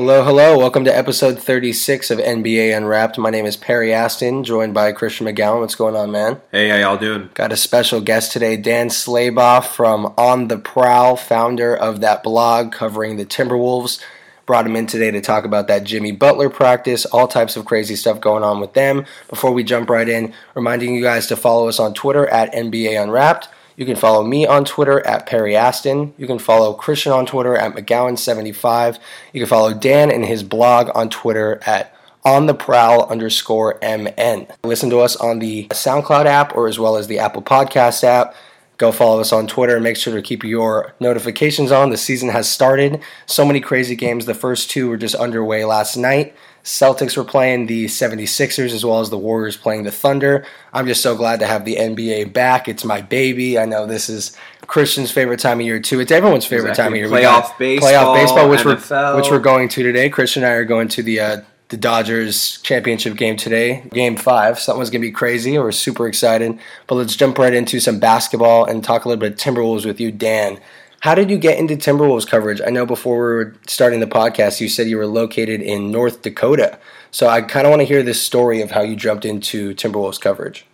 Hello, hello. Welcome to episode 36 of NBA Unwrapped. My name is Perry Aston, joined by Christian McGowan. What's going on, man? Hey, how y'all doing? Got a special guest today, Dan Slaubaugh from On the Prowl, founder of that blog covering the Timberwolves. Brought him in today to talk about that Jimmy Butler practice, all types of crazy stuff going on with them. Before we jump right in, reminding you guys to follow us on Twitter at NBA Unwrapped. You can follow me on Twitter at Perry Aston. You can follow Christian on Twitter at McGowan75. You can follow Dan and his blog on Twitter at on the prowl underscore mn. Listen to us on the SoundCloud app or as well as the Apple Podcast app. Go follow us on Twitter and make sure to keep your notifications on. The season has started. So many crazy games. The first two were just underway last night. Celtics were playing the 76ers as well as the Warriors playing the Thunder. I'm just so glad to have the NBA back. It's my baby. I know this is Christian's favorite time of year too. It's everyone's favorite Exactly. time of year. Playoff baseball, playoff baseball, which NFL. we're which we're going to today. Christian and I are going to the uh, the Dodgers championship game today, game five. Something's gonna be crazy. We're super excited. But let's jump right into some basketball and talk a little bit of Timberwolves with you, Dan. How did you get into Timberwolves coverage? I know before we were starting the podcast, you said you were located in North Dakota. So I kind of want to hear this story of how you jumped into Timberwolves coverage.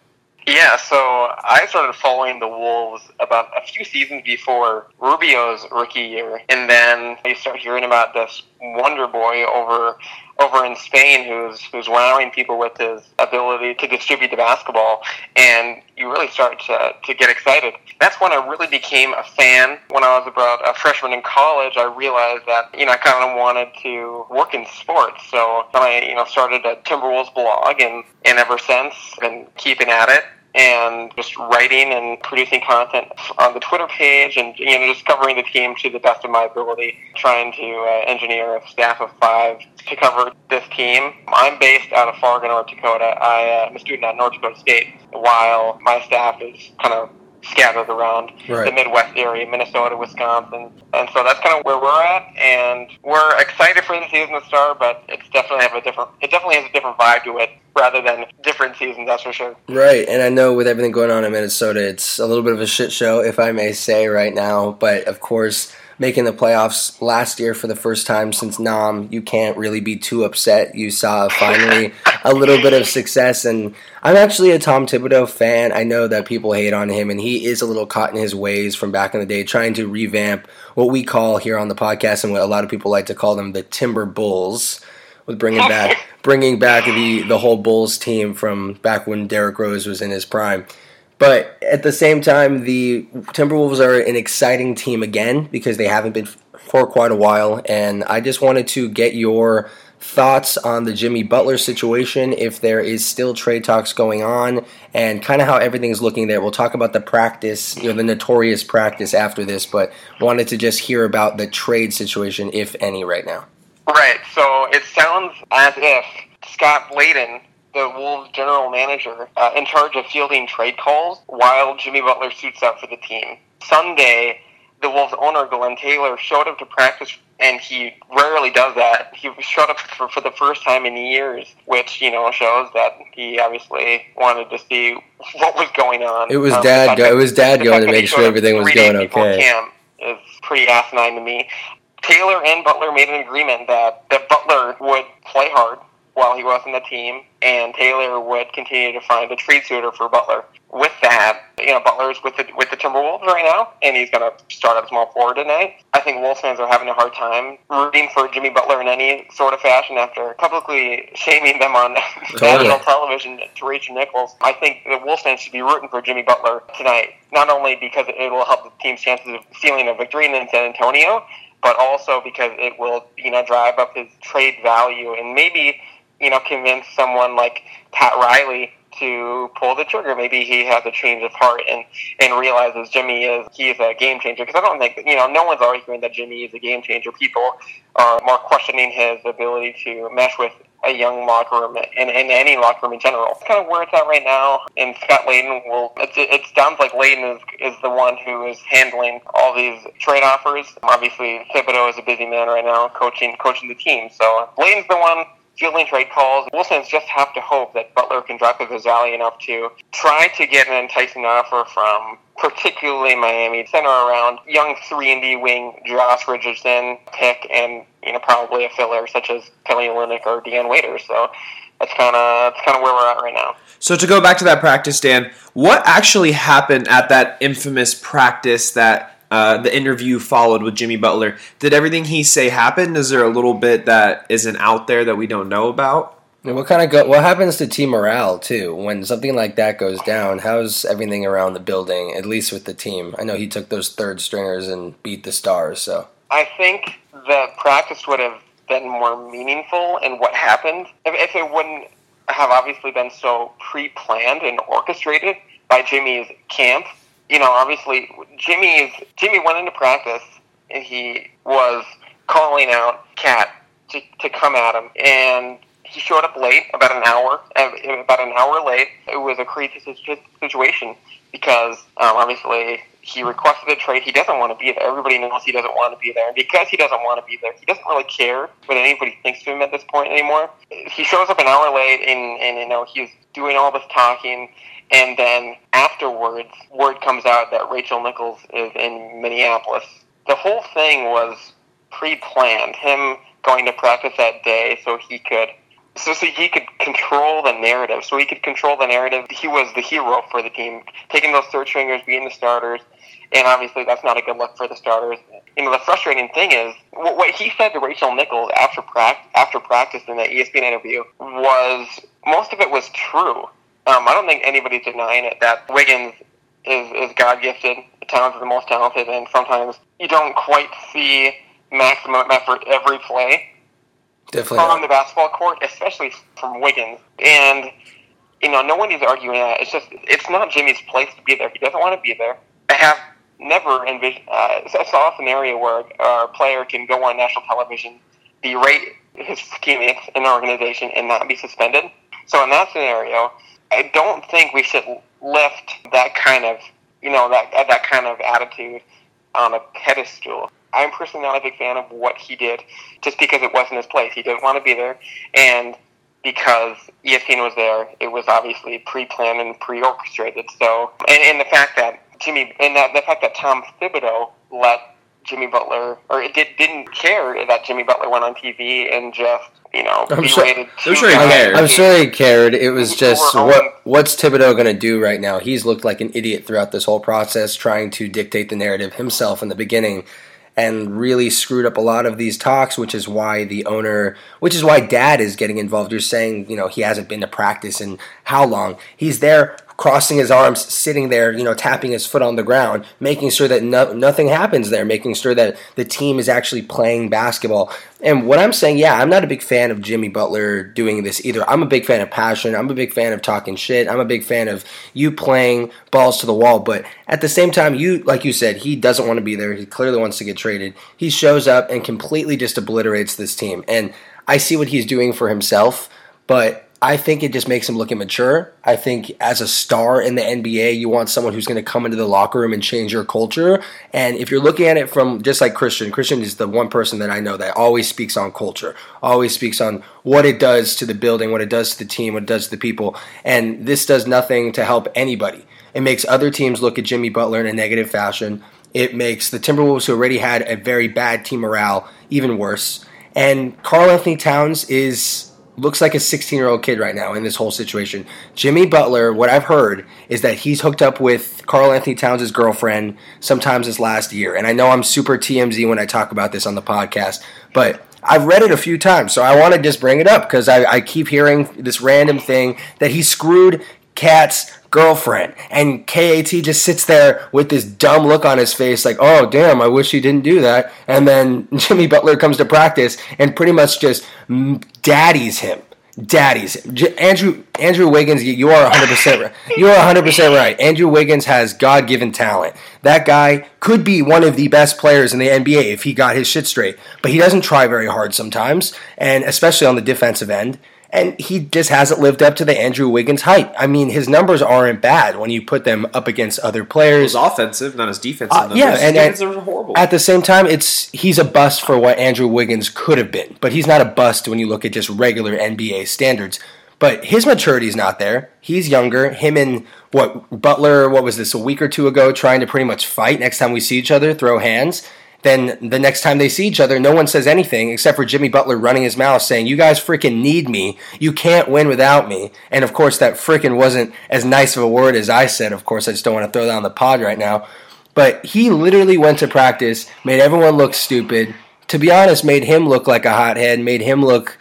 Yeah, so I started following the Wolves about a few seasons before Rubio's rookie year, and then you start hearing about this wonder boy over over in Spain who's who's wowing people with his ability to distribute the basketball, and you really start to, to get excited. That's when I really became a fan. When I was about a freshman in college, I realized that you know I kind of wanted to work in sports, so I you know started a Timberwolves blog, and and ever since been keeping at it and just writing and producing content on the Twitter page and you know just covering the team to the best of my ability, trying to uh, engineer a staff of five to cover this team. I'm based out of Fargo, North Dakota. I, uh, I'm a student at North Dakota State, while my staff is kind of scattered around Right. the Midwest area, Minnesota, Wisconsin, and so that's kind of where we're at. And we're excited for the season to start, but it's definitely have a different. It definitely has a different vibe to it rather than different seasons. That's for sure. Right, and I know with everything going on in Minnesota, it's a little bit of a shit show, if I may say, right now. But of course, making the playoffs last year for the first time since Nam, you can't really be too upset. You saw finally a little bit of success, and I'm actually a Tom Thibodeau fan. I know that people hate on him, and he is a little caught in his ways from back in the day, trying to revamp what we call here on the podcast and what a lot of people like to call them the Timber Bulls with bringing back bringing back the the whole Bulls team from back when Derrick Rose was in his prime. But at the same time, the Timberwolves are an exciting team again because they haven't been for quite a while, and I just wanted to get your thoughts on the Jimmy Butler situation, if there is still trade talks going on, and kind of how everything's looking there. We'll talk about the practice, you know, the notorious practice after this, but wanted to just hear about the trade situation, if any, right now. Right. So it sounds as if Scott Layden, the Wolves general manager, uh, in charge of fielding trade calls while Jimmy Butler suits up for the team. Sunday, the Wolves owner, Glenn Taylor, showed up to practice, and he rarely does that. He showed up for, for the first time in years, which, you know, shows that he obviously wanted to see what was going on. It was Um, Dad go- it was Dad going to make sure everything was going okay. Camp is pretty asinine to me. Taylor and Butler made an agreement that, that Butler would play hard while he was on the team, and Taylor would continue to find a trade suitor for Butler. With that, you know, Butler's with the with the Timberwolves right now, and he's going to start at small forward tonight. I think Wolves fans are having a hard time rooting for Jimmy Butler in any sort of fashion after publicly shaming them on Totally. national television to Rachel Nichols. I think the Wolves fans should be rooting for Jimmy Butler tonight, not only because it will help the team's chances of sealing a victory in San Antonio, but also because it will, you know, drive up his trade value and maybe, you know, convince someone like Pat Riley to pull the trigger. Maybe he has a change of heart and, and realizes Jimmy is he is a game changer. Because I don't think you know no one's arguing that Jimmy is a game changer. People are more questioning his ability to mesh with a young locker room and, and any locker room in general. It's kind of where it's at right now. And Scott Layden will. It's, it sounds like Layden is is the one who is handling all these trade offers. Obviously, Thibodeau is a busy man right now, coaching coaching the team. So Layden's the one fielding trade calls. Wolves just have to hope that Butler can drop the Vazali enough to try to get an enticing offer from particularly Miami, center around young three and D wing Josh Richardson pick, and you know probably a filler such as Kelly Olynyk or Dion Waiters. So that's kind of that's kind of where we're at right now. So to go back to that practice, Dan, what actually happened at that infamous practice that uh, the interview followed with Jimmy Butler? Did everything he say happen? Is there a little bit that isn't out there that we don't know about? And what kind of go, what happens to team morale too when something like that goes down? How's everything around the building, at least with the team? I know he took those third stringers and beat the stars. So I think the practice would have been more meaningful in what happened if, if it wouldn't have obviously been so pre-planned and orchestrated by Jimmy's camp. You know, obviously Jimmy's Jimmy went into practice and he was calling out KAT to, to come at him and he showed up late, about an hour, about an hour late. It was a crazy situation because um, obviously he requested a trade. He doesn't want to be there. Everybody knows he doesn't want to be there. And because he doesn't want to be there, he doesn't really care what anybody thinks to him at this point anymore. He shows up an hour late, and, and you know he's doing all this talking. And then afterwards, word comes out that Rachel Nichols is in Minneapolis. The whole thing was pre-planned. Him going to practice that day so he could so, so he could control the narrative. So he could control the narrative. He was the hero for the team, taking those third stringers, being the starters, and obviously that's not a good look for the starters. You know, the frustrating thing is what he said to Rachel Nichols after practice, after practice in that ESPN interview was most of it was true. Um, I don't think anybody's denying it that Wiggins is, is God gifted, talent is the most talented, and sometimes you don't quite see maximum effort every play. Definitely on the basketball court, especially from Wiggins. And you know, no one is arguing that. It's just it's not Jimmy's place to be there. He doesn't want to be there. I have never envisioned. Uh, I saw a scenario where a player can go on national television, berate his teammates in an organization, and not be suspended. So in that scenario, I don't think we should lift that kind of you know that that kind of attitude on a pedestal. I'm personally not a big fan of what he did, just because it wasn't his place. He didn't want to be there, and because ESPN was there, it was obviously pre-planned and pre-orchestrated. So, and, and the fact that Jimmy, and that, the fact that Tom Thibodeau let Jimmy Butler, or it did, didn't care that Jimmy Butler went on TV and just you know, I'm sure, I'm sure he cared. I'm sure he cared. It was just what what's Thibodeau going to do right now? He's looked like an idiot throughout this whole process, trying to dictate the narrative himself in the beginning and really screwed up a lot of these talks, which is why the owner, which is why dad is getting involved. You're saying, you know, he hasn't been to practice in how long? He's there crossing his arms, sitting there, you know, tapping his foot on the ground, making sure that no, nothing happens there, making sure that the team is actually playing basketball. And what I'm saying, yeah, I'm not a big fan of Jimmy Butler doing this either. I'm a big fan of passion. I'm a big fan of talking shit. I'm a big fan of you playing balls to the wall. But at the same time, you, like you said, he doesn't want to be there. He clearly wants to get traded. He shows up and completely just obliterates this team. And I see what he's doing for himself, but I think it just makes him look immature. I think as a star in the NBA, you want someone who's going to come into the locker room and change your culture. And if you're looking at it from just like Christian, Christian is the one person that I know that always speaks on culture, always speaks on what it does to the building, what it does to the team, what it does to the people. And this does nothing to help anybody. It makes other teams look at Jimmy Butler in a negative fashion. It makes the Timberwolves, who already had a very bad team morale, even worse. And Karl-Anthony Towns is looks like a 16 year old kid right now in this whole situation. Jimmy Butler, what I've heard is that he's hooked up with Karl-Anthony Towns' girlfriend sometimes this last year. And I know I'm super TMZ when I talk about this on the podcast, but I've read it a few times, so I want to just bring it up because I, I keep hearing this random thing that he screwed KAT's girlfriend. And KAT just sits there with this dumb look on his face, like, oh, damn, I wish he didn't do that. And then Jimmy Butler comes to practice and pretty much just daddies him. Daddies, Andrew Andrew Wiggins, you are 100 percent right. You are 100 percent right. Andrew Wiggins has God given talent. That guy could be one of the best players in the NBA if he got his shit straight. But he doesn't try very hard sometimes, and especially on the defensive end. And he just hasn't lived up to the Andrew Wiggins hype. I mean, his numbers aren't bad when you put them up against other players. was offensive, not his defensive. Uh, yeah, His and- defensive and- horrible. At the same time, it's he's a bust for what Andrew Wiggins could have been, but he's not a bust when you look at just regular NBA standards. But his maturity is not there. He's younger. Him and what Butler, what was this, a week or two ago, trying to pretty much fight next time we see each other, throw hands. Then the next time they see each other, no one says anything except for Jimmy Butler running his mouth saying, You guys freaking need me. You can't win without me. And of course, that freaking wasn't as nice of a word as I said. Of course, I just don't want to throw that on the pod right now. But he literally went to practice, made everyone look stupid. To be honest, made him look like a hothead, made him look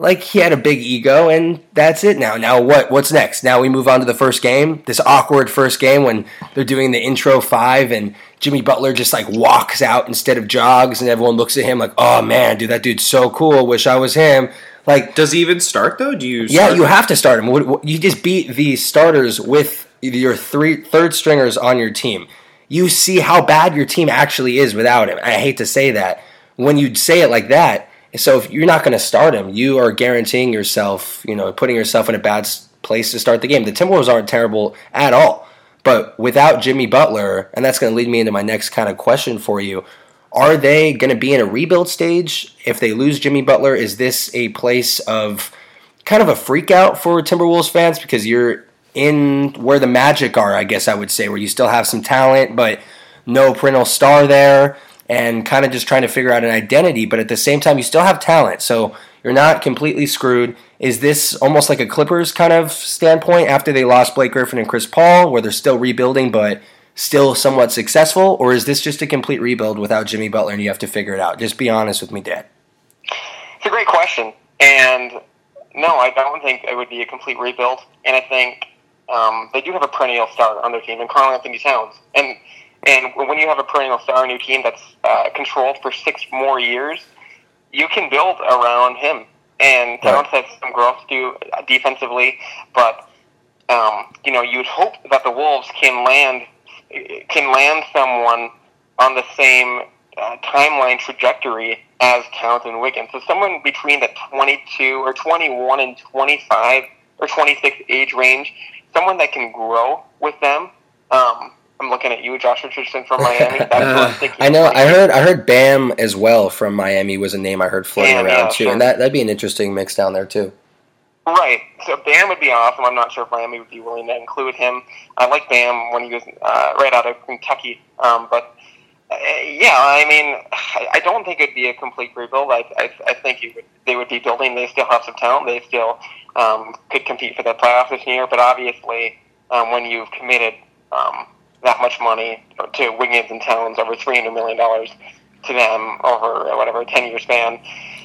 like he had a big ego, and that's it now. Now what? What's next? Now we move on to the first game. This awkward first game when they're doing the intro five, and Jimmy Butler just like walks out instead of jogs, and everyone looks at him like, "Oh man, dude, that dude's so cool. Wish I was him." Like Does he even start though? Do you? yeah, you him? have to start him. You just beat the starters with your three third stringers on your team. You see how bad your team actually is without him. I hate to say that. When you say it like that, so if you're not going to start him, you are guaranteeing yourself, you know, putting yourself in a bad place to start the game. The Timberwolves aren't terrible at all, but without Jimmy Butler, and that's going to lead me into my next kind of question for you. Are they going to be in a rebuild stage? If they lose Jimmy Butler, is this a place of kind of a freak out for Timberwolves fans because you're in where the Magic are, I guess I would say, where you still have some talent, but no perennial star there, and kind of just trying to figure out an identity, but at the same time, you still have talent, so you're not completely screwed. Is this almost like a Clippers kind of standpoint after they lost Blake Griffin and Chris Paul, where they're still rebuilding, but still somewhat successful, or is this just a complete rebuild without Jimmy Butler and you have to figure it out? Just be honest with me, Dad. It's a great question, and no, I don't think it would be a complete rebuild. And I think um, they do have a perennial star on their team, and Karl-Anthony Towns. And and when you have a perennial star on your team that's uh, controlled for six more years, you can build around him. And Towns has some growth to do defensively, but um, you know you'd hope that the Wolves can land can land someone on the same uh, timeline trajectory as Towns and Wiggins. So someone between the 22 or 21 and 25 or 26 age range, someone that can grow with them. Um, I'm looking at you, Josh Richardson from Miami. That's what I'm. I know. I heard. I heard Bam as well from Miami was a name I heard floating Bam, around yeah, too, sure. and that that'd be an interesting mix down there too. Right. So Bam would be awesome. I'm not sure if Miami would be willing to include him. I like Bam when he was uh, right out of Kentucky. Um, but uh, yeah, I mean, I, I don't think it'd be a complete rebuild. I, I, I think would, they would be building. They still have some talent. They still um, could compete for the playoffs this year. But obviously, um, when you've committed um, that much money to Wiggins and Towns, over $300 million to them over uh, whatever a 10 year span.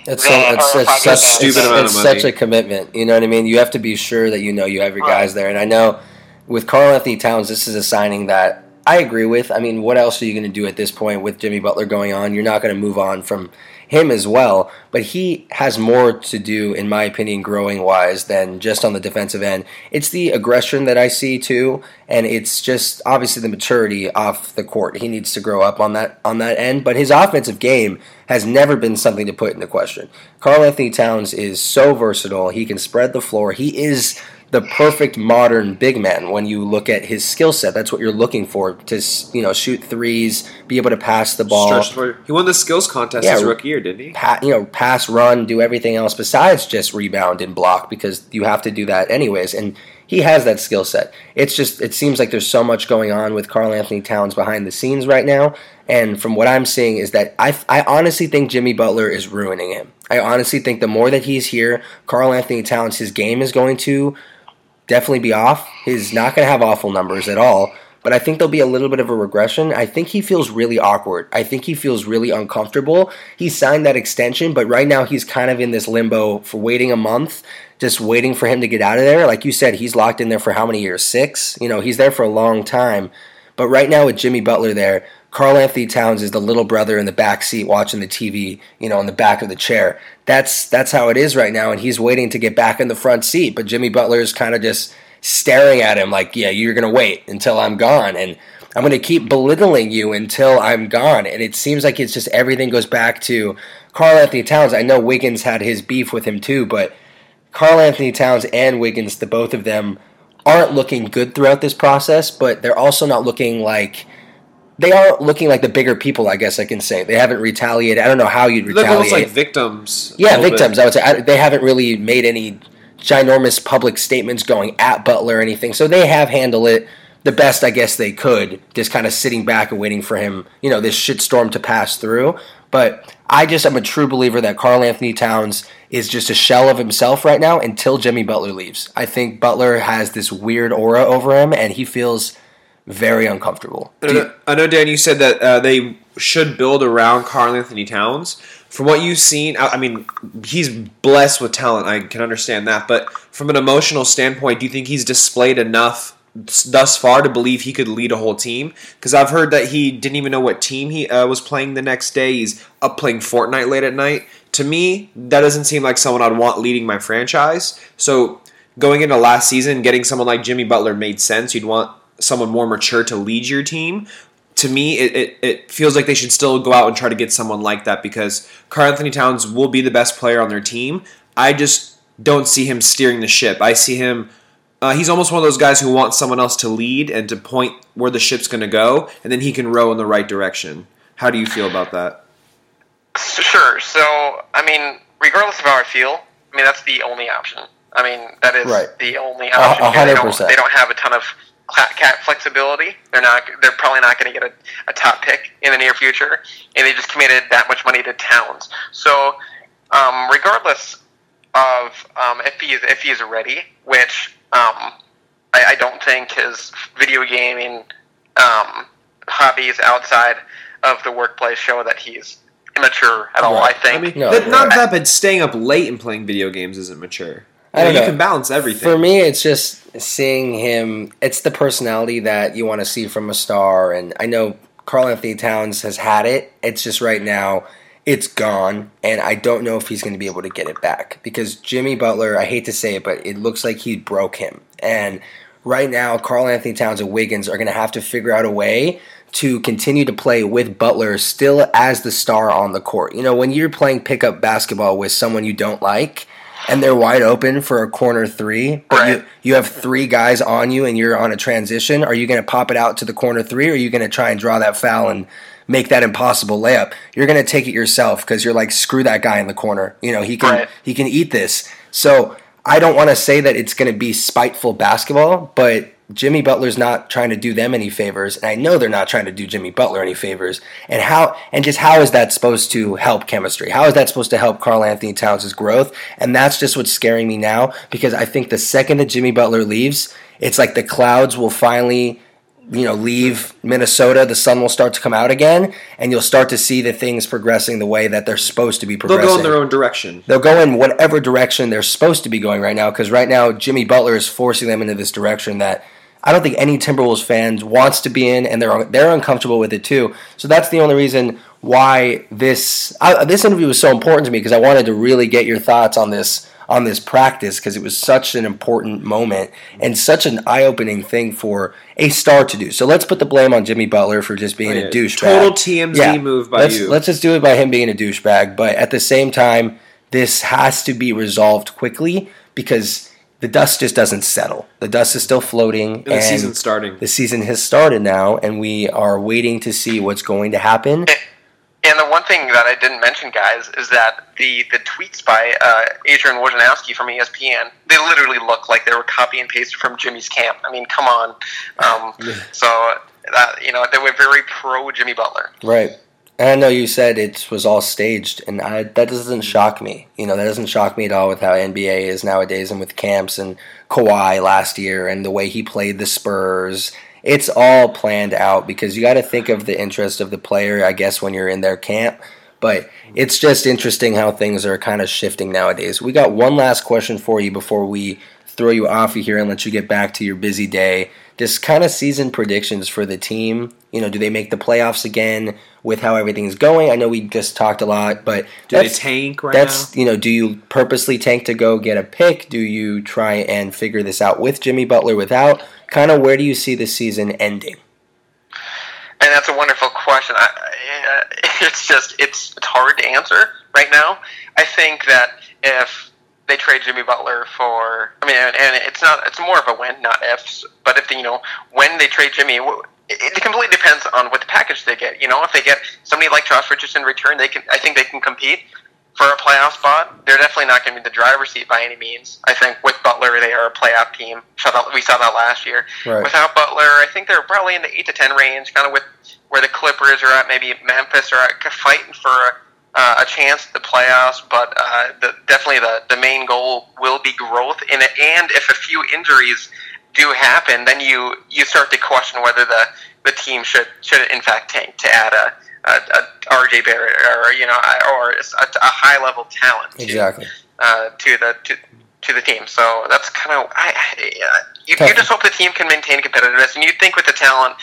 It's so, it's, or it's such years it's, amount it's of money. such a commitment. You know what I mean? You have to be sure that you know you have your Right. guys there, and I know with Karl-Anthony Towns, this is a signing that I agree with. I mean, what else are you going to do at this point with Jimmy Butler going on? You're not going to move on from him as well, but he has more to do, in my opinion, growing wise than just on the defensive end. It's the aggression that I see too, and it's just obviously the maturity off the court. He needs to grow up on that on that end, but his offensive game has never been something to put into question. Karl-Anthony Towns is so versatile. He can spread the floor. He is the perfect modern big man when you look at his skill set. That's what you're looking for to you know shoot threes, be able to pass the ball, Stretch. He won the skills contest Yeah, his rookie year, didn't he? pa- you know pass, run, do everything else besides just rebound and block because you have to do that anyways. And he has that skill set. It's just it seems like there's so much going on with Karl-Anthony Towns behind the scenes right now. And from what I'm seeing is that I, I honestly think Jimmy Butler is ruining him. I honestly think the more that he's here, Karl-Anthony Towns, his game is going to definitely be off. He's not going to have awful numbers at all. But I think there'll be a little bit of a regression. I think he feels really awkward. I think he feels really uncomfortable. He signed that extension, but right now he's kind of in this limbo for waiting a month, just waiting for him to get out of there. Like you said, he's locked in there for how many years? Six? You know, he's there for a long time. But right now with Jimmy Butler there, Karl-Anthony Towns is the little brother in the back seat watching the TV, you know, in the back of the chair. That's that's how it is right now, and he's waiting to get back in the front seat. But Jimmy Butler is kind of just staring at him like, "Yeah, you're gonna wait until I'm gone, and I'm gonna keep belittling you until I'm gone." And it seems like it's just everything goes back to Karl-Anthony Towns. I know Wiggins had his beef with him too, but Karl-Anthony Towns and Wiggins, the both of them, aren't looking good throughout this process, but they're also not looking like they are looking like the bigger people. I guess I can say they haven't retaliated. I don't know how you'd retaliate. They're almost like victims. yeah, little bit. victims. I would say I, they haven't really made any ginormous public statements going at Butler or anything, so they have handled it the best I guess they could, just kind of sitting back and waiting for him, you know, this shitstorm to pass through. But I just am a true believer that Karl-Anthony Towns is just a shell of himself right now until Jimmy Butler leaves. I think Butler has this weird aura over him, and he feels very uncomfortable. I know, I know, Dan. You said that uh, they should build around Karl-Anthony Towns. From what you've seen, I, I mean, he's blessed with talent. I can understand that, but from an emotional standpoint, do you think he's displayed enough thus far to believe he could lead a whole team? Because I've heard that he didn't even know what team he uh, was playing the next day. He's up playing Fortnite late at night. To me, that doesn't seem like someone I'd want leading my franchise. So going into last season, getting someone like Jimmy Butler made sense. You'd want someone more mature to lead your team. To me, it, it, it feels like they should still go out and try to get someone like that because Karl-Anthony Towns will be the best player on their team. I just don't see him steering the ship. I see him. Uh, he's almost one of those guys who wants someone else to lead and to point where the ship's going to go, and then he can row in the right direction. How do you feel about that? Sure. So, I mean, regardless of how I feel, I mean that's the only option. I mean that is Right. the only option. a here. They don't, they don't have a ton of cla- cap flexibility. They're not. They're probably not going to get a, a top pick in the near future, and they just committed that much money to Towns. So, um, regardless of um, if he is if he is ready, which um, I, I don't think his video gaming um, hobbies outside of the workplace show that he's immature at all. Right. I think. I mean, No, that, not right. that, but staying up late and playing video games isn't mature. I don't know. you can balance everything. For me, it's just seeing him. It's the personality that you want to see from a star, and I know Karl-Anthony Towns has had it. It's just right now, it's gone, and I don't know if he's going to be able to get it back because Jimmy Butler. I hate to say it, but it looks like he broke him, and right now, Karl-Anthony Towns and Wiggins are going to have to figure out a way to continue to play with Butler still as the star on the court. You know, when you're playing pickup basketball with someone you don't like and they're wide open for a corner three, but you, you have three guys on you and you're on a transition, are you going to pop it out to the corner three or are you going to try and draw that foul and make that impossible layup? You're going to take it yourself because you're like, screw that guy in the corner. You know, he can, Right. he can eat this. So I don't want to say that it's going to be spiteful basketball, but Jimmy Butler's not trying to do them any favors, and I know they're not trying to do Jimmy Butler any favors. And how and just how is that supposed to help chemistry? How is that supposed to help Karl-Anthony Towns' growth? And that's just what's scaring me now because I think the second that Jimmy Butler leaves, it's like the clouds will finally you know leave Minnesota, the sun will start to come out again, and you'll start to see the things progressing the way that they're supposed to be progressing. They'll go in their own direction. they'll go in whatever direction they're supposed to be going right now because right now Jimmy Butler is forcing them into this direction that I don't think any Timberwolves fans wants to be in and they're they're uncomfortable with it too. So that's the only reason why this I, this interview was so important to me because I wanted to really get your thoughts on this on this practice because it was such an important moment and such an eye-opening thing for a star to do. So let's put the blame on Jimmy Butler for just being Oh, yeah. a douchebag. Total TMZ move by let's, you. Let's just do it by him being a douchebag. But at the same time, this has to be resolved quickly because the dust just doesn't settle. The dust is still floating, And the season's starting. The season has started now, and we are waiting to see what's going to happen. And the one thing that I didn't mention, guys, is that the, the tweets by uh, Adrian Wojnarowski from ESPN, they literally look like they were copy and pasted from Jimmy's camp. I mean, come on. Um, so, that, you know, they were very pro Jimmy Butler. Right. And I know you said it was all staged, and I, that doesn't mm-hmm. shock me. You know, that doesn't shock me at all with how NBA is nowadays and with camps and Kawhi last year and the way he played the Spurs. It's all planned out because you got to think of the interest of the player, I guess, when you're in their camp. But mm-hmm. it's just interesting how things are kind of shifting nowadays. We got one last question for you before we throw you off of here and let you get back to your busy day. Just kind of season predictions for the team. You know, do they make the playoffs again with how everything's going? I know we just talked a lot, but Do they tank right that's you know, do you purposely tank to go get a pick? Do you try and figure this out with Jimmy Butler without? Kind of where do you see the season ending? And that's a wonderful question. I, I, it's just it's it's hard to answer right now. I think that if they trade Jimmy Butler for. I mean, and, and it's not. It's more of a when, not ifs. But if you know when they trade Jimmy, it, it completely depends on what the package they get. You know, if they get somebody like Josh Richardson in return, they can. I think they can compete for a playoff spot. They're definitely not going to be the driver's seat by any means. I think with Butler, they are a playoff team. We saw that last year. Right. Without Butler, I think they're probably in the eight to ten range, kind of with where the Clippers are at. Maybe Memphis are at, fighting for uh, a chance at the playoffs. But uh, the, definitely the the main goal will be growth in it. And if a few injuries do happen, then you you start to question whether the the team should should in fact tank to add a a, a RJ Barrett or you know or a, a high level talent to, Exactly. uh, to the to, to the team. So that's kind of I, I, uh, you, you just hope the team can maintain competitiveness, and you think with the talent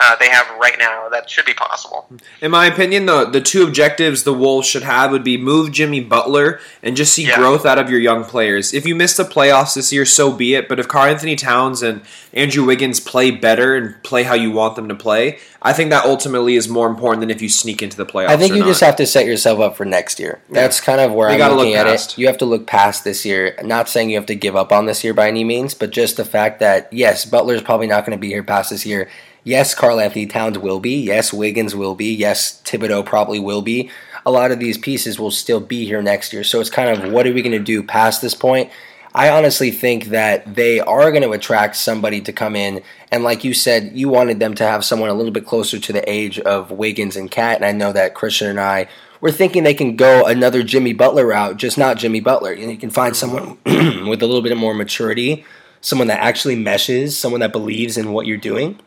uh, they have right now that should be possible. In my opinion, the the two objectives the Wolves should have would be move Jimmy Butler and just see Yeah. growth out of your young players. If you miss the playoffs this year, so be it. But if Karl-Anthony Towns and Andrew Wiggins play better and play how you want them to play, I think that ultimately is more important than if you sneak into the playoffs. I think or you not. just have to set yourself up for next year. That's kind of where You I'm gotta looking look at it. You have to look past this year. Not saying you have to give up on this year by any means, but just the fact that yes, Butler's probably not going to be here past this year. Yes, Karl-Anthony Towns will be. Yes, Wiggins will be. Yes, Thibodeau probably will be. A lot of these pieces will still be here next year. So it's kind of what are we going to do past this point? I honestly think that they are going to attract somebody to come in. And like you said, you wanted them to have someone a little bit closer to the age of Wiggins and KAT. And I know that Christian and I were thinking they can go another Jimmy Butler route, just not Jimmy Butler. You can find someone with a little bit more maturity, someone that actually meshes, someone that believes in what you're doing.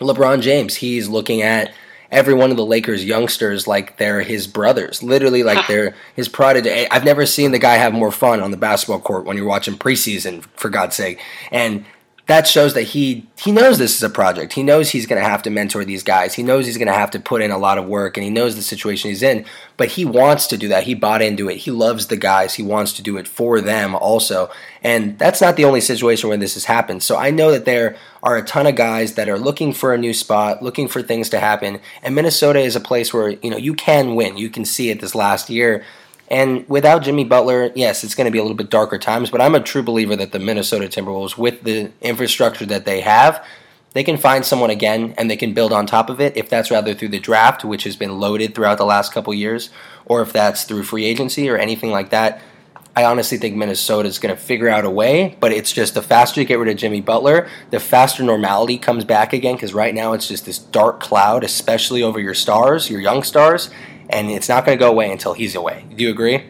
LeBron James, he's looking at every one of the Lakers youngsters like they're his brothers, literally like they're his prodigy. I've never seen the guy have more fun on the basketball court when you're watching preseason, for God's sake. And that shows that he he knows this is a project. He knows he's going to have to mentor these guys. He knows he's going to have to put in a lot of work, and he knows the situation he's in. But he wants to do that. He bought into it. He loves the guys. He wants to do it for them also. And that's not the only situation where this has happened. So I know that there are a ton of guys that are looking for a new spot, looking for things to happen. And Minnesota is a place where you know you can win. You can see it this last year. And without Jimmy Butler, yes, it's going to be a little bit darker times, but I'm a true believer that the Minnesota Timberwolves, with the infrastructure that they have, they can find someone again and they can build on top of it. If that's rather through the draft, which has been loaded throughout the last couple years, or if that's through free agency or anything like that, I honestly think Minnesota is going to figure out a way, but it's just the faster you get rid of Jimmy Butler, the faster normality comes back again. Because right now it's just this dark cloud, especially over your stars, your young stars, and it's not going to go away until he's away. Do you agree?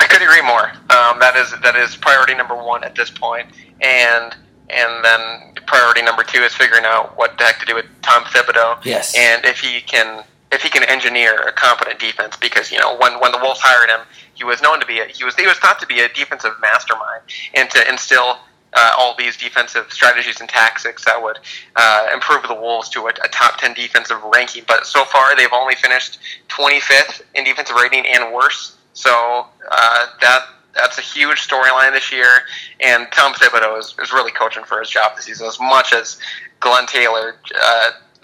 I could agree more. Um, that is that is priority number one at this point, and and then priority number two is figuring out what the heck to do with Tom Thibodeau. Yes. and if he can if he can engineer a competent defense, because you know when when the Wolves hired him, he was known to be a, he was he was thought to be a defensive mastermind, and to instill. Uh, all these defensive strategies and tactics that would uh, improve the Wolves to a, a top 10 defensive ranking. But so far, they've only finished 25th in defensive rating and worse. So uh, that that's a huge storyline this year. And Tom Thibodeau is, is really coaching for his job this season as much as Glenn Taylor.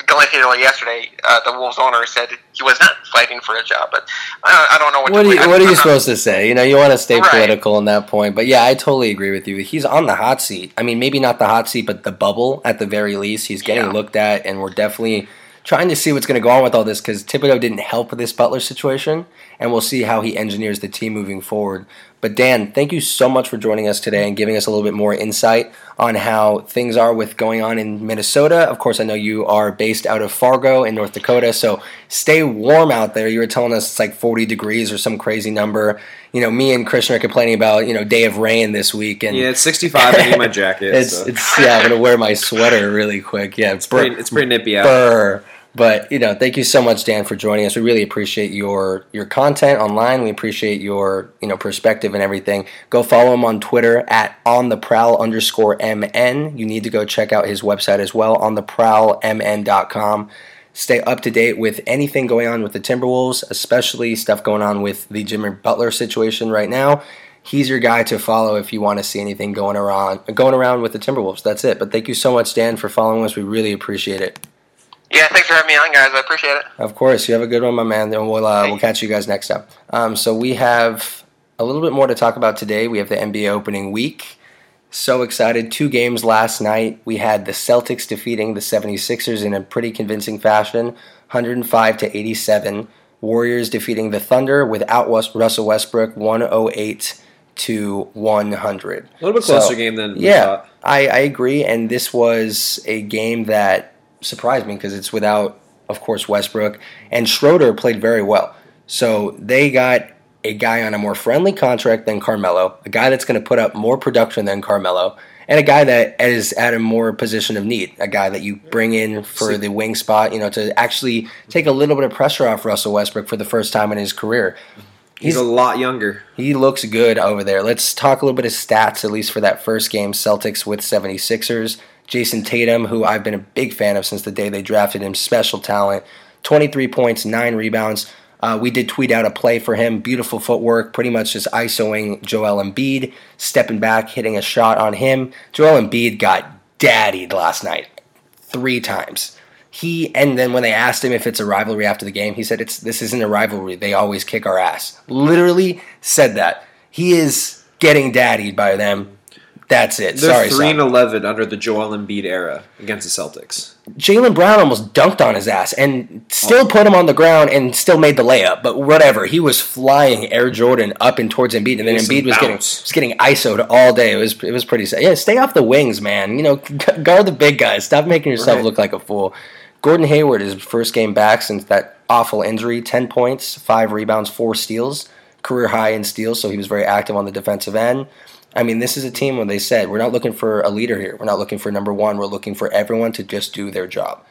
Glenn yesterday, uh, the Wolves owner said he was not fighting for a job, but I, I don't know what. What to are you, what are you supposed to say? You know, you want to stay Right. political in that point. But yeah, I totally agree with you. He's on the hot seat. I mean, maybe not the hot seat, but the bubble at the very least. He's getting Yeah. looked at, and we're definitely trying to see what's going to go on with all this because Thibodeau didn't help with this Butler situation, and we'll see how he engineers the team moving forward. But Dan, thank you so much for joining us today and giving us a little bit more insight on how things are with going on in Minnesota. Of course, I know you are based out of Fargo in North Dakota, so stay warm out there. You were telling us it's like 40 degrees or some crazy number. You know, me and Christian are complaining about you know day of rain this week, and Yeah, it's 65. I need my jacket. it's so. it's yeah. I'm gonna wear my sweater really quick. Yeah, It's pretty, it's pretty nippy out. Burr. But you know, thank you so much, Dan, for joining us. We really appreciate your your content online. We appreciate your you know perspective and everything. Go follow him on Twitter at on the prowl underscore mn. You need to go check out his website as well on the prowlmn.com. Stay up to date with anything going on with the Timberwolves, especially stuff going on with the Jimmy Butler situation right now. He's your guy to follow if you want to see anything going around going around with the Timberwolves. That's it. But thank you so much, Dan, for following us. We really appreciate it. Yeah, thanks for having me on, guys. I appreciate it. Of course, you have a good one, my man. And we'll uh, we'll catch you guys next up. Um, so we have a little bit more to talk about today. We have the NBA opening week. So excited. Two games last night. We had the Celtics defeating the 76ers in a pretty convincing fashion, 105 to 87. Warriors defeating the Thunder without Russell Westbrook, 108 to 100. A little bit closer so, game than yeah. I, I agree, and this was a game that surprised me because it's without, of course, Westbrook and Schroeder played very well. So they got a guy on a more friendly contract than Carmelo, a guy that's going to put up more production than Carmelo, and a guy that is at a more position of need, a guy that you bring in for the wing spot, you know, to actually take a little bit of pressure off Russell Westbrook for the first time in his career. He's, He's a lot younger. He looks good over there. Let's talk a little bit of stats, at least for that first game Celtics with 76ers. Jayson Tatum, who I've been a big fan of since the day they drafted him, special talent. 23 points, 9 rebounds. Uh, we did tweet out a play for him. Beautiful footwork, pretty much just ISOing Joel Embiid, stepping back, hitting a shot on him. Joel Embiid got daddied last night three times. He and then when they asked him if it's a rivalry after the game, he said it's this isn't a rivalry. They always kick our ass. Literally said that. He is getting daddied by them that's it. They're Sorry, three and eleven under the Joel Embiid era against the Celtics. Jaylen Brown almost dunked on his ass and still oh. put him on the ground and still made the layup. But whatever, he was flying Air Jordan up and towards Embiid, and then Embiid was getting was getting isoed all day. It was it was pretty sad. Yeah, stay off the wings, man. You know, guard the big guys. Stop making yourself right. look like a fool. Gordon Hayward is first game back since that awful injury. Ten points, five rebounds, four steals, career high in steals. So he was very active on the defensive end. I mean, this is a team when they said, we're not looking for a leader here. We're not looking for number one. We're looking for everyone to just do their job.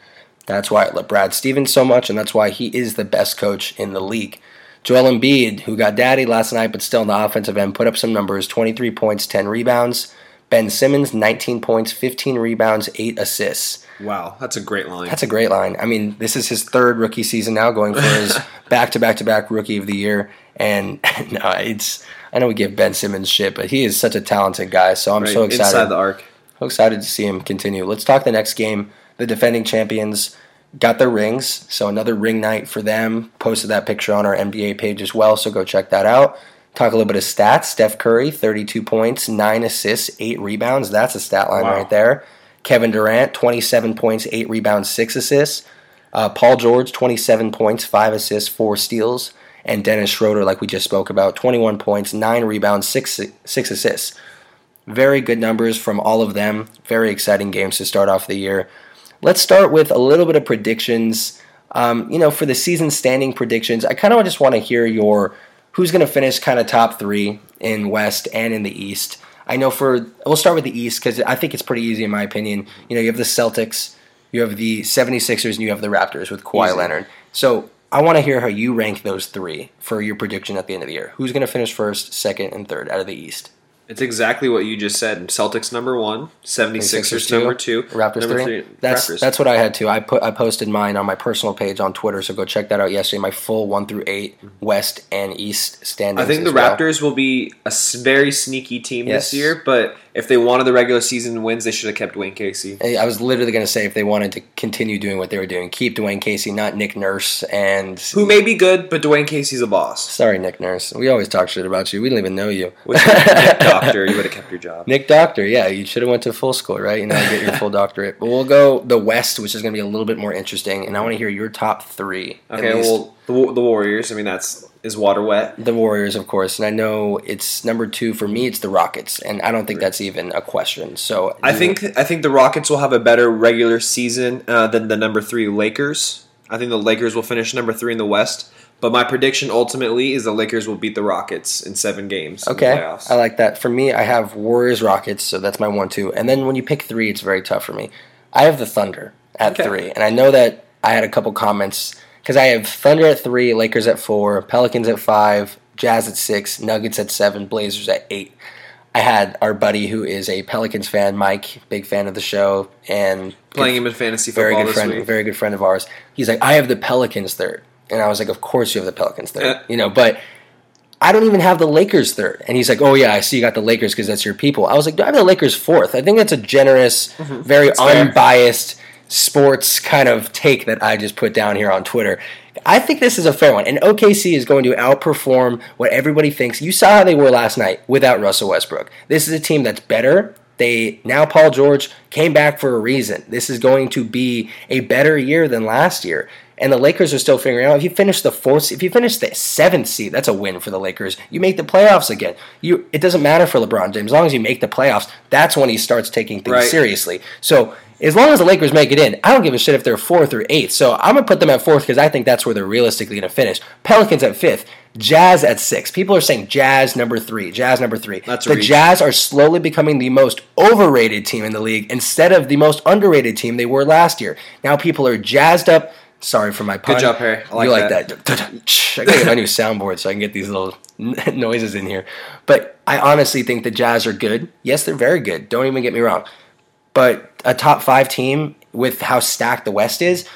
That's why I love Brad Stevens so much, and that's why he is the best coach in the league. Joel Embiid, who got daddy last night, but still in the offensive end, put up some numbers 23 points, 10 rebounds. Ben Simmons, 19 points, 15 rebounds, 8 assists. Wow, that's a great line. That's a great line. I mean, this is his third rookie season now, going for his back to back to back rookie of the year. And no, it's I know we give Ben Simmons shit, but he is such a talented guy. So I'm right, so excited. Inside the arc. So excited to see him continue. Let's talk the next game. The defending champions got their rings, so another ring night for them. Posted that picture on our NBA page as well, so go check that out. Talk a little bit of stats. Steph Curry, 32 points, 9 assists, 8 rebounds. That's a stat line wow. right there. Kevin Durant, 27 points, 8 rebounds, 6 assists. Uh, Paul George, 27 points, 5 assists, 4 steals and Dennis Schroeder, like we just spoke about, 21 points, 9 rebounds, 6, six assists. Very good numbers from all of them. Very exciting games to start off the year. Let's start with a little bit of predictions. Um, you know, for the season standing predictions, I kind of just want to hear your who's going to finish kind of top three in West and in the East. I know for we'll start with the East because I think it's pretty easy in my opinion. You know, you have the Celtics, you have the 76ers, and you have the Raptors with Kawhi easy. Leonard. So I want to hear how you rank those three for your prediction at the end of the year. Who's going to finish first, second, and third out of the East? It's exactly what you just said. Celtics number one, 76ers number two, Raptors number three. three. That's Raptors. that's what I had too. I put I posted mine on my personal page on Twitter, so go check that out yesterday. My full one through eight mm-hmm. West and East standings. I think the well. Raptors will be a very sneaky team yes. this year, but if they wanted the regular season wins, they should have kept Dwane Casey. I was literally going to say if they wanted to continue doing what they were doing, keep Dwane Casey, not Nick Nurse, and who may be good, but Dwane Casey's a boss. Sorry, Nick Nurse. We always talk shit about you. We don't even know you. Nick Doctor, you would have kept your job. Nick Doctor, yeah, you should have went to full school, right? You know, get your full doctorate. But we'll go the West, which is going to be a little bit more interesting, and I want to hear your top three. Okay, well, the, the Warriors. I mean, that's is water wet? The Warriors, of course, and I know it's number two for me. It's the Rockets, and I don't think that's even a question. So I think I think the Rockets will have a better regular season uh, than the number three Lakers. I think the Lakers will finish number three in the West. But my prediction ultimately is the Lakers will beat the Rockets in seven games. Okay, I like that. For me, I have Warriors Rockets, so that's my one two. And then when you pick three, it's very tough for me. I have the Thunder at okay. three, and I know that I had a couple comments because I have Thunder at three, Lakers at four, Pelicans at five, Jazz at six, Nuggets at seven, Blazers at eight. I had our buddy who is a Pelicans fan, Mike, big fan of the show, and playing good, him in fantasy football very good friend, week. very good friend of ours. He's like, I have the Pelicans third, and I was like, of course you have the Pelicans third, yeah. you know, but. I don't even have the Lakers third. And he's like, oh, yeah, I see you got the Lakers because that's your people. I was like, I have the Lakers fourth. I think that's a generous, mm-hmm. very that's unbiased, fair sports kind of take that I just put down here on Twitter. I think this is a fair one. And OKC is going to outperform what everybody thinks. You saw how they were last night without Russell Westbrook. This is a team that's better. They now Paul George came back for a reason. This is going to be a better year than last year. And the Lakers are still figuring out if you finish the fourth, if you finish the seventh seed, that's a win for the Lakers. You make the playoffs again. You it doesn't matter for LeBron James as long as you make the playoffs. That's when he starts taking things Right. seriously. So as long as the Lakers make it in, I don't give a shit if they're fourth or eighth. So I'm gonna put them at fourth because I think that's where they're realistically gonna finish. Pelicans at fifth, Jazz at six. People are saying Jazz number three, Jazz number three. That's the reach. Jazz are slowly becoming the most overrated team in the league instead of the most underrated team they were last year. Now people are jazzed up. Sorry for my pun. job, Harry. I like you like that. that. I gotta get my new soundboard so I can get these little noises in here. But I honestly think the Jazz are good. Yes, they're very good. Don't even get me wrong. But a top five team with how stacked the West is,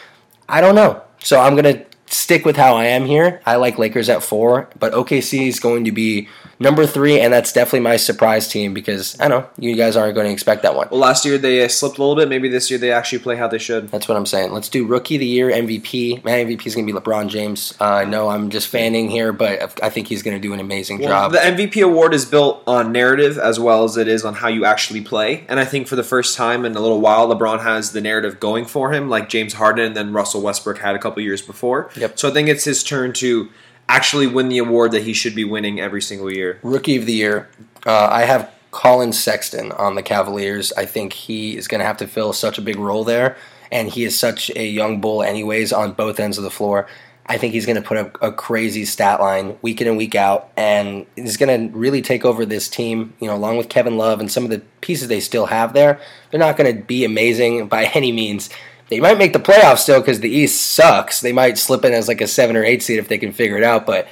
I don't know. So I'm gonna stick with how I am here. I like Lakers at four, but OKC is going to be number three, and that's definitely my surprise team because I know you guys aren't going to expect that one. Well, last year they uh, slipped a little bit. Maybe this year they actually play how they should. That's what I'm saying. Let's do rookie of the year, MVP. My MVP is going to be LeBron James. Uh, I know I'm just fanning here, but I think he's going to do an amazing Well, job. the MVP award is built on narrative as well as it is on how you actually play. And I think for the first time in a little while, LeBron has the narrative going for him, like James Harden and then Russell Westbrook had a couple years before. Yep. So I think it's his turn to actually win the award that he should be winning every single year. Rookie of the year, uh, I have Collin Sexton on the Cavaliers. I think he is going to have to fill such a big role there, and he is such a young bull, anyways, on both ends of the floor. I think he's going to put up a crazy stat line week in and week out, and he's going to really take over this team. You know, along with Kevin Love and some of the pieces they still have there. They're not going to be amazing by any means. They might make the playoffs still because the East sucks. They might slip in as like a seven or eight seed if they can figure it out, but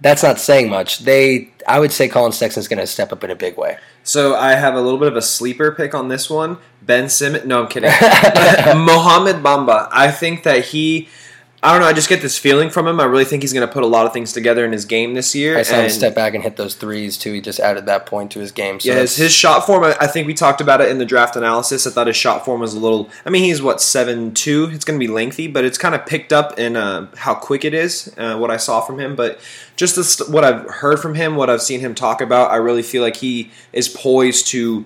that's not saying much. They, I would say, Collin Sexton's going to step up in a big way. So I have a little bit of a sleeper pick on this one. Ben Simmons. No, I'm kidding. Mohamed Bamba. I think that he. I don't know. I just get this feeling from him. I really think he's going to put a lot of things together in his game this year. I saw him step back and hit those threes too. He just added that point to his game. So Yeah, his, his shot form. I think we talked about it in the draft analysis. I thought his shot form was a little. I mean, he's what seven two. It's going to be lengthy, but it's kind of picked up in uh, how quick it is. Uh, what I saw from him, but just the, st- what I've heard from him, what I've seen him talk about, I really feel like he is poised to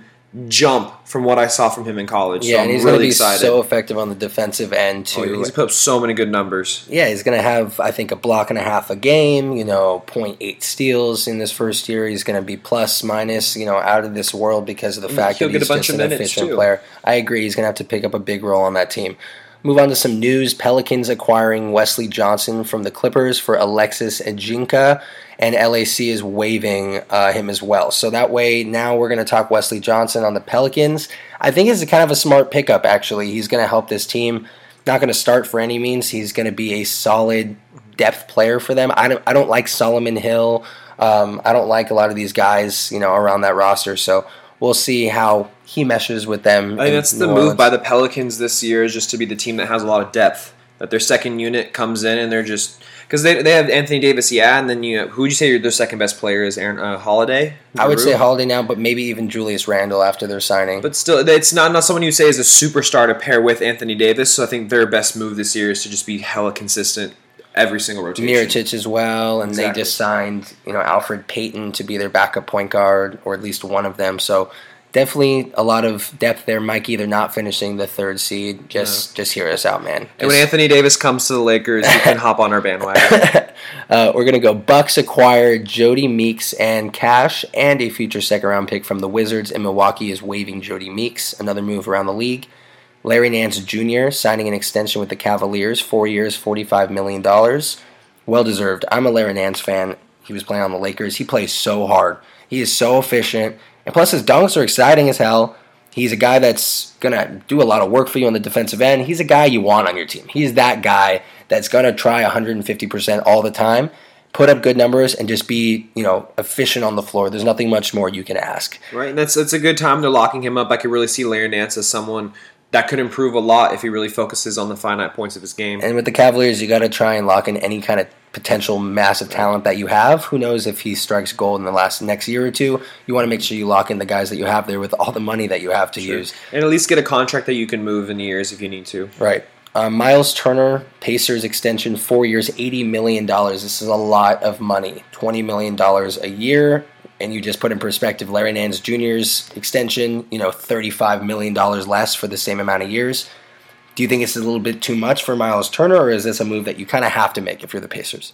jump from what I saw from him in college. yeah, so and I'm he's going to really be excited. so effective on the defensive end Oh, too. he's put up so many good numbers. yeah, he's going to have, I think, a block and a half a game, you know, 0.8 steals in this first year. He's going to be plus, minus, you know, out of this world because of the mm, fact he'll that he's just an efficient too. player. I agree. He's going to have to pick up a big role on that team. Move on to some news. Pelicans acquiring Wesley Johnson from the Clippers for Alexis Ajinça, and LAC is waiving uh, him as well. So that way, now we're going to talk Wesley Johnson on the Pelicans. I think it's kind of a smart pickup, actually. He's going to help this team. Not going to start for any means. He's going to be a solid depth player for them. I don't, I don't like Solomon Hill. Um, I don't like a lot of these guys, you know, around that roster. So we'll see how he meshes with them. I think in that's the New move by the Pelicans this year is just to be the team that has a lot of depth. That their second unit comes in and they're just because they, they have Anthony Davis, yeah, and then you who would you say your, their second best player is Aaron uh, Holiday? I would say? Holiday now, but maybe even Julius Randle after their signing. but still, it's not not someone you say is a superstar to pair with Anthony Davis. So I think their best move this year is to just be hella consistent every single rotation. Mirotic as well, and Exactly. they just signed you know Elfrid Payton to be their backup point guard, or at least one of them. So definitely a lot of depth there. Mikey, they're not finishing the third seed. Just just hear us out, man. And when Anthony Davis comes to the Lakers, you can hop on our bandwagon. uh, we're gonna go. Bucks acquire Jodie Meeks and cash, and a future second round pick from the Wizards. And Milwaukee is waiving Jodie Meeks. Another move around the league. Larry Nance Jr. signing an extension with the Cavaliers, four years, forty-five million dollars. Well deserved. I'm a Larry Nance fan. He was playing on the Lakers. He plays so hard. He is so efficient, and plus his dunks are exciting as hell. He's a guy that's gonna do a lot of work for you on the defensive end. He's a guy you want on your team. He's that guy that's gonna try 150% all the time, put up good numbers, and just be you know efficient on the floor. There's nothing much more you can ask. Right, and that's that's a good time. They're locking him up. I could really see Larry Nance as someone that could improve a lot if he really focuses on the finite points of his game. And with the Cavaliers, you got to try and lock in any kind of potential massive talent that you have. Who knows if he strikes gold in the last next year or two? You want to make sure you lock in the guys that you have there with all the money that you have to use. and at least get a contract that you can move in years if you need to. Right. Uh, Miles Turner, Pacers extension, four years, $80 million. This is a lot of money. $20 million a year. And you just put in perspective Larry Nance Jr.'s extension, you know, $35 million less for the same amount of years. Do you think it's a little bit too much for Miles Turner, or is this a move that you kind of have to make if you're the Pacers?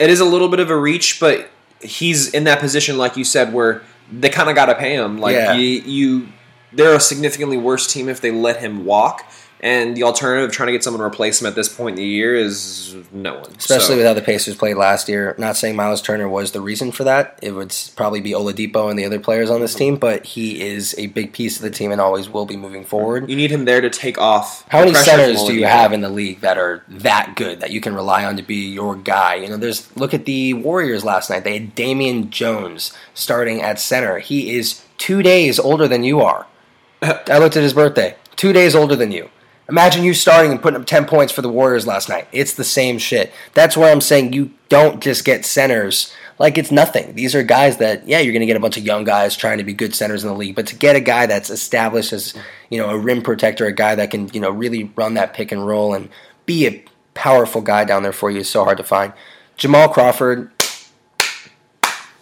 It is a little bit of a reach, but he's in that position, like you said, where they kind of got to pay him. Like Yeah. you, you, they're a significantly worse team if they let him walk. And the alternative, of trying to get someone to replace him at this point in the year, is no one. Especially So- with how the Pacers played last year. Not saying Miles Turner was the reason for that. It would probably be Oladipo and the other players on this mm-hmm. team, but he is a big piece of the team and always will be moving forward. you need him there to take off. How many centers do you have in the league that are that good that you can rely on to be your guy? You know, there's look at the Warriors last night. They had Damian Jones starting at center. He is two days older than you are. I looked at his birthday. Two days older than you. Imagine you starting and putting up 10 points for the Warriors last night. It's the same shit. That's where I'm saying you don't just get centers like it's nothing. These are guys that, yeah, you're going to get a bunch of young guys trying to be good centers in the league, but to get a guy that's established as, you know, a rim protector, a guy that can, you know, really run that pick and roll and be a powerful guy down there for you is so hard to find. Jamal Crawford,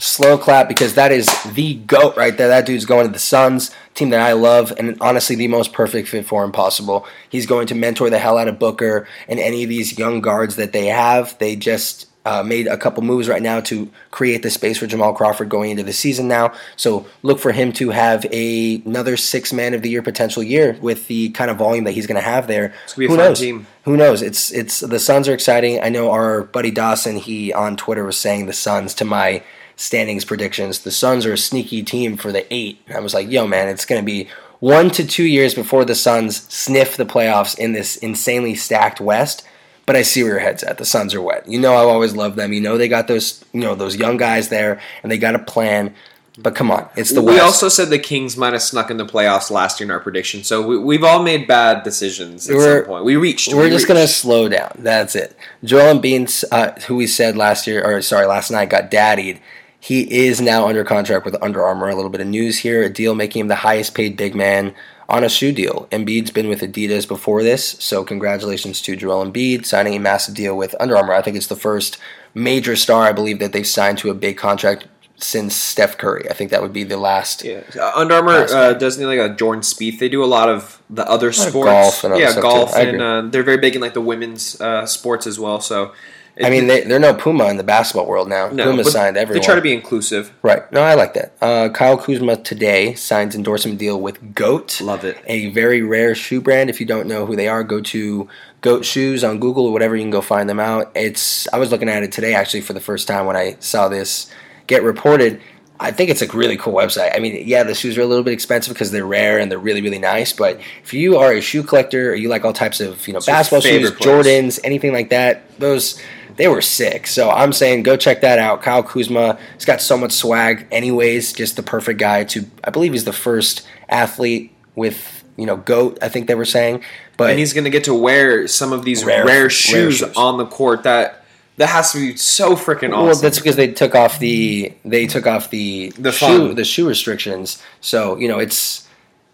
slow clap because that is the goat right there. That dude's going to the Suns, team that I love, and honestly the most perfect fit for him possible. He's going to mentor the hell out of Booker and any of these young guards that they have. They just uh, made a couple moves right now to create the space for Jamal Crawford going into the season now. So look for him to have a, another six man of the year potential year with the kind of volume that he's going to have there. It's gonna be a Who fun knows? team. Who knows? It's it's the Suns are exciting. I know our buddy Dawson. He on Twitter was saying the Suns to my standings predictions. The Suns are a sneaky team for the eight. And I was like, yo, man, it's going to be one to two years before the Suns sniff the playoffs in this insanely stacked West. But I see where your head's at. The Suns are wet. You know, I've always loved them. You know, they got those, you know, those young guys there, and they got a plan. But come on, it's the we West. We also said the Kings might have snuck in the playoffs last year in our prediction, so we, we've all made bad decisions at We're- some point. We reached. We're we just gonna slow down. That's it. Joel Embiid, uh, who we said last year, or sorry, last night, got daddied. He is now under contract with Under Armour. A little bit of news here: a deal making him the highest paid big man on a shoe deal. Embiid's been with Adidas before this, so congratulations to Joel Embiid signing a massive deal with Under Armour. I think it's the first major star I believe that they've signed to a big contract since Steph Curry. I think that would be the last. Yeah, Uh, Under Armour uh, does like a Jordan Spieth. They do a lot of the other sports, golf and other yeah, golf, too. And uh, they're very big in like the women's uh, sports as well. So, I mean, they, they're no Puma in the basketball world now. no, Puma signed everyone. They try to be inclusive. Right. No, I like that. Uh, Kyle Kuzma today signs endorsement deal with Goat. Love it. A very rare shoe brand. If you don't know who they are, go to Goat Shoes on Google or whatever. You can go find them out. It's. I was looking at it today actually for the first time when I saw this get reported. I think it's a really cool website. I mean, yeah, the shoes are a little bit expensive because they're rare and they're really, really nice. But if you are a shoe collector or you like all types of you know your basketball shoes, players. Jordans, anything like that, those they were sick. So I'm saying go check that out. Kyle Kuzma, he's got so much swag. Anyways, just the perfect guy to. I believe he's the first athlete with you know goat. I think they were saying, but and he's going to get to wear some of these Rare- rare, rare shoes, shoes. on the court. That that has to be so freaking awesome. Well, that's because they took off the they took off the The shoe the shoe restrictions. So you know it's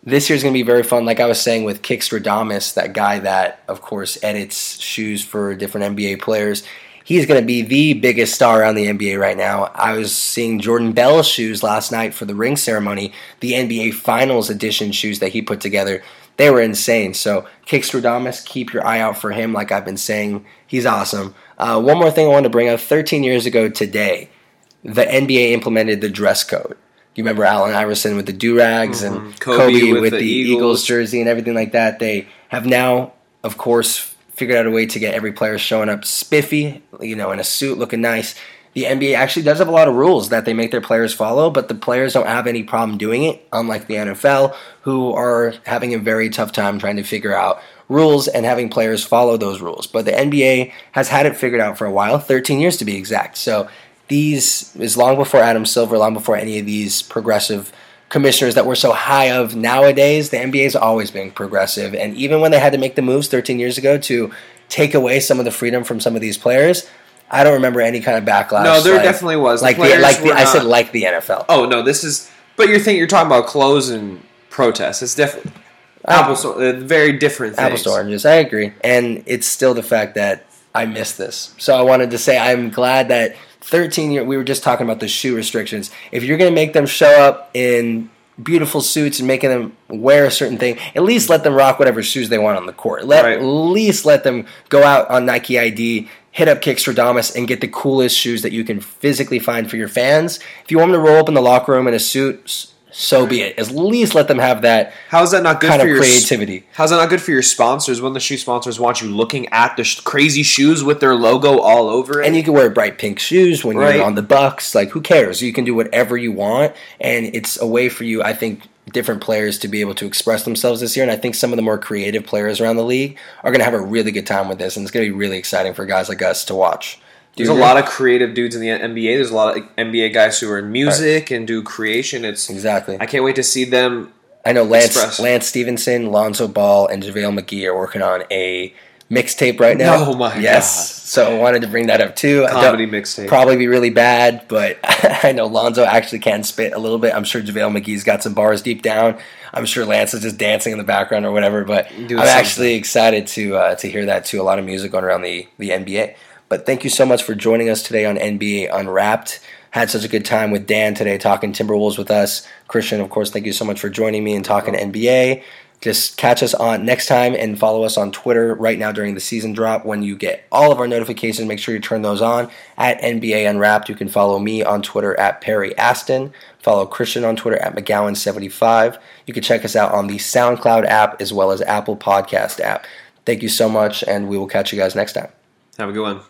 this year's gonna be very fun. Like I was saying with Kickstradomis, that guy that of course edits shoes for different NBA players. He's going to be the biggest star on the NBA right now. I was seeing Jordan Bell's shoes last night for the ring ceremony, the NBA Finals edition shoes that he put together. They were insane. So, Kickstradomis, keep your eye out for him. Like I've been saying, he's awesome. Uh, one more thing I wanted to bring up 13 years ago today, the NBA implemented the dress code. You remember Allen Iverson with the do rags and Mhm. Kobe Kobe, with with, the the, Eagles. Eagles. jersey and everything like that. They have now, of course, figured out a way to get every player showing up spiffy, you know, in a suit, looking nice. The NBA actually does have a lot of rules that they make their players follow, but the players don't have any problem doing it, unlike the NFL, who are having a very tough time trying to figure out rules and having players follow those rules. But the NBA has had it figured out for a while, 13 years to be exact. So these is long before Adam Silver, long before any of these progressive commissioners that we're so high of nowadays. The NBA's always been progressive, and even when they had to make the moves 13 years ago to take away some of the freedom from some of these players, I don't remember any kind of backlash. No, there like- definitely was. Like the, players like the, I said, like the NFL. oh no, this is. But you're thinking you're talking about clothes and protests. It's definitely. Uh, apple store. Uh, very different things. apples to oranges. I agree, and it's still the fact that I miss this. So I wanted to say I'm glad that 13 year. We were just talking about the shoe restrictions. If you're going to make them show up in beautiful suits and making them wear a certain thing, at least let them rock whatever shoes they want on the court. Let Right. at least let them go out on Nike ID. Hit up Kickstradomis and get the coolest shoes that you can physically find for your fans. If you want them to roll up in the locker room in a suit, so be it. At least let them have that How is that not good kind for of your creativity. How's that not good for your sponsors when the shoe sponsors want you looking at the sh- crazy shoes with their logo all over it? And you can wear bright pink shoes when Right. you're on the Bucks. Like, who cares? You can do whatever you want, and it's a way for you, I think, different players to be able to express themselves this year. And I think some of the more creative players around the league are going to have a really good time with this, and it's going to be really exciting for guys like us to watch. There's a lot of creative dudes in the NBA. There's a lot of NBA guys who are in music and do creation. It's exactly. I can't wait to see them. I know Lance Express. Lance Stephenson, Lonzo Ball, and JaVale McGee are working on a mixtape right now. Oh my God. yes. So I wanted to bring that up too. Comedy mixtape. Probably be really bad, but I know Lonzo actually can spit a little bit. I'm sure JaVale McGee's got some bars deep down. I'm sure Lance is just dancing in the background or whatever. But I'm something. actually excited to uh, to hear that too. A lot of music going around the the NBA. But thank you so much for joining us today on NBA Unwrapped. Had such a good time with Dan today talking Timberwolves with us. Christian, of course, thank you so much for joining me and talking NBA. Just catch us on next time and follow us on Twitter right now during the season drop. When you get all of our notifications, make sure you turn those on at NBA Unwrapped. You can follow me on Twitter at Perry Aston. Follow Christian on Twitter at McGowan75. You can check us out on the SoundCloud app as well as Apple Podcast app. Thank you so much, and we will catch you guys next time. Have a good one.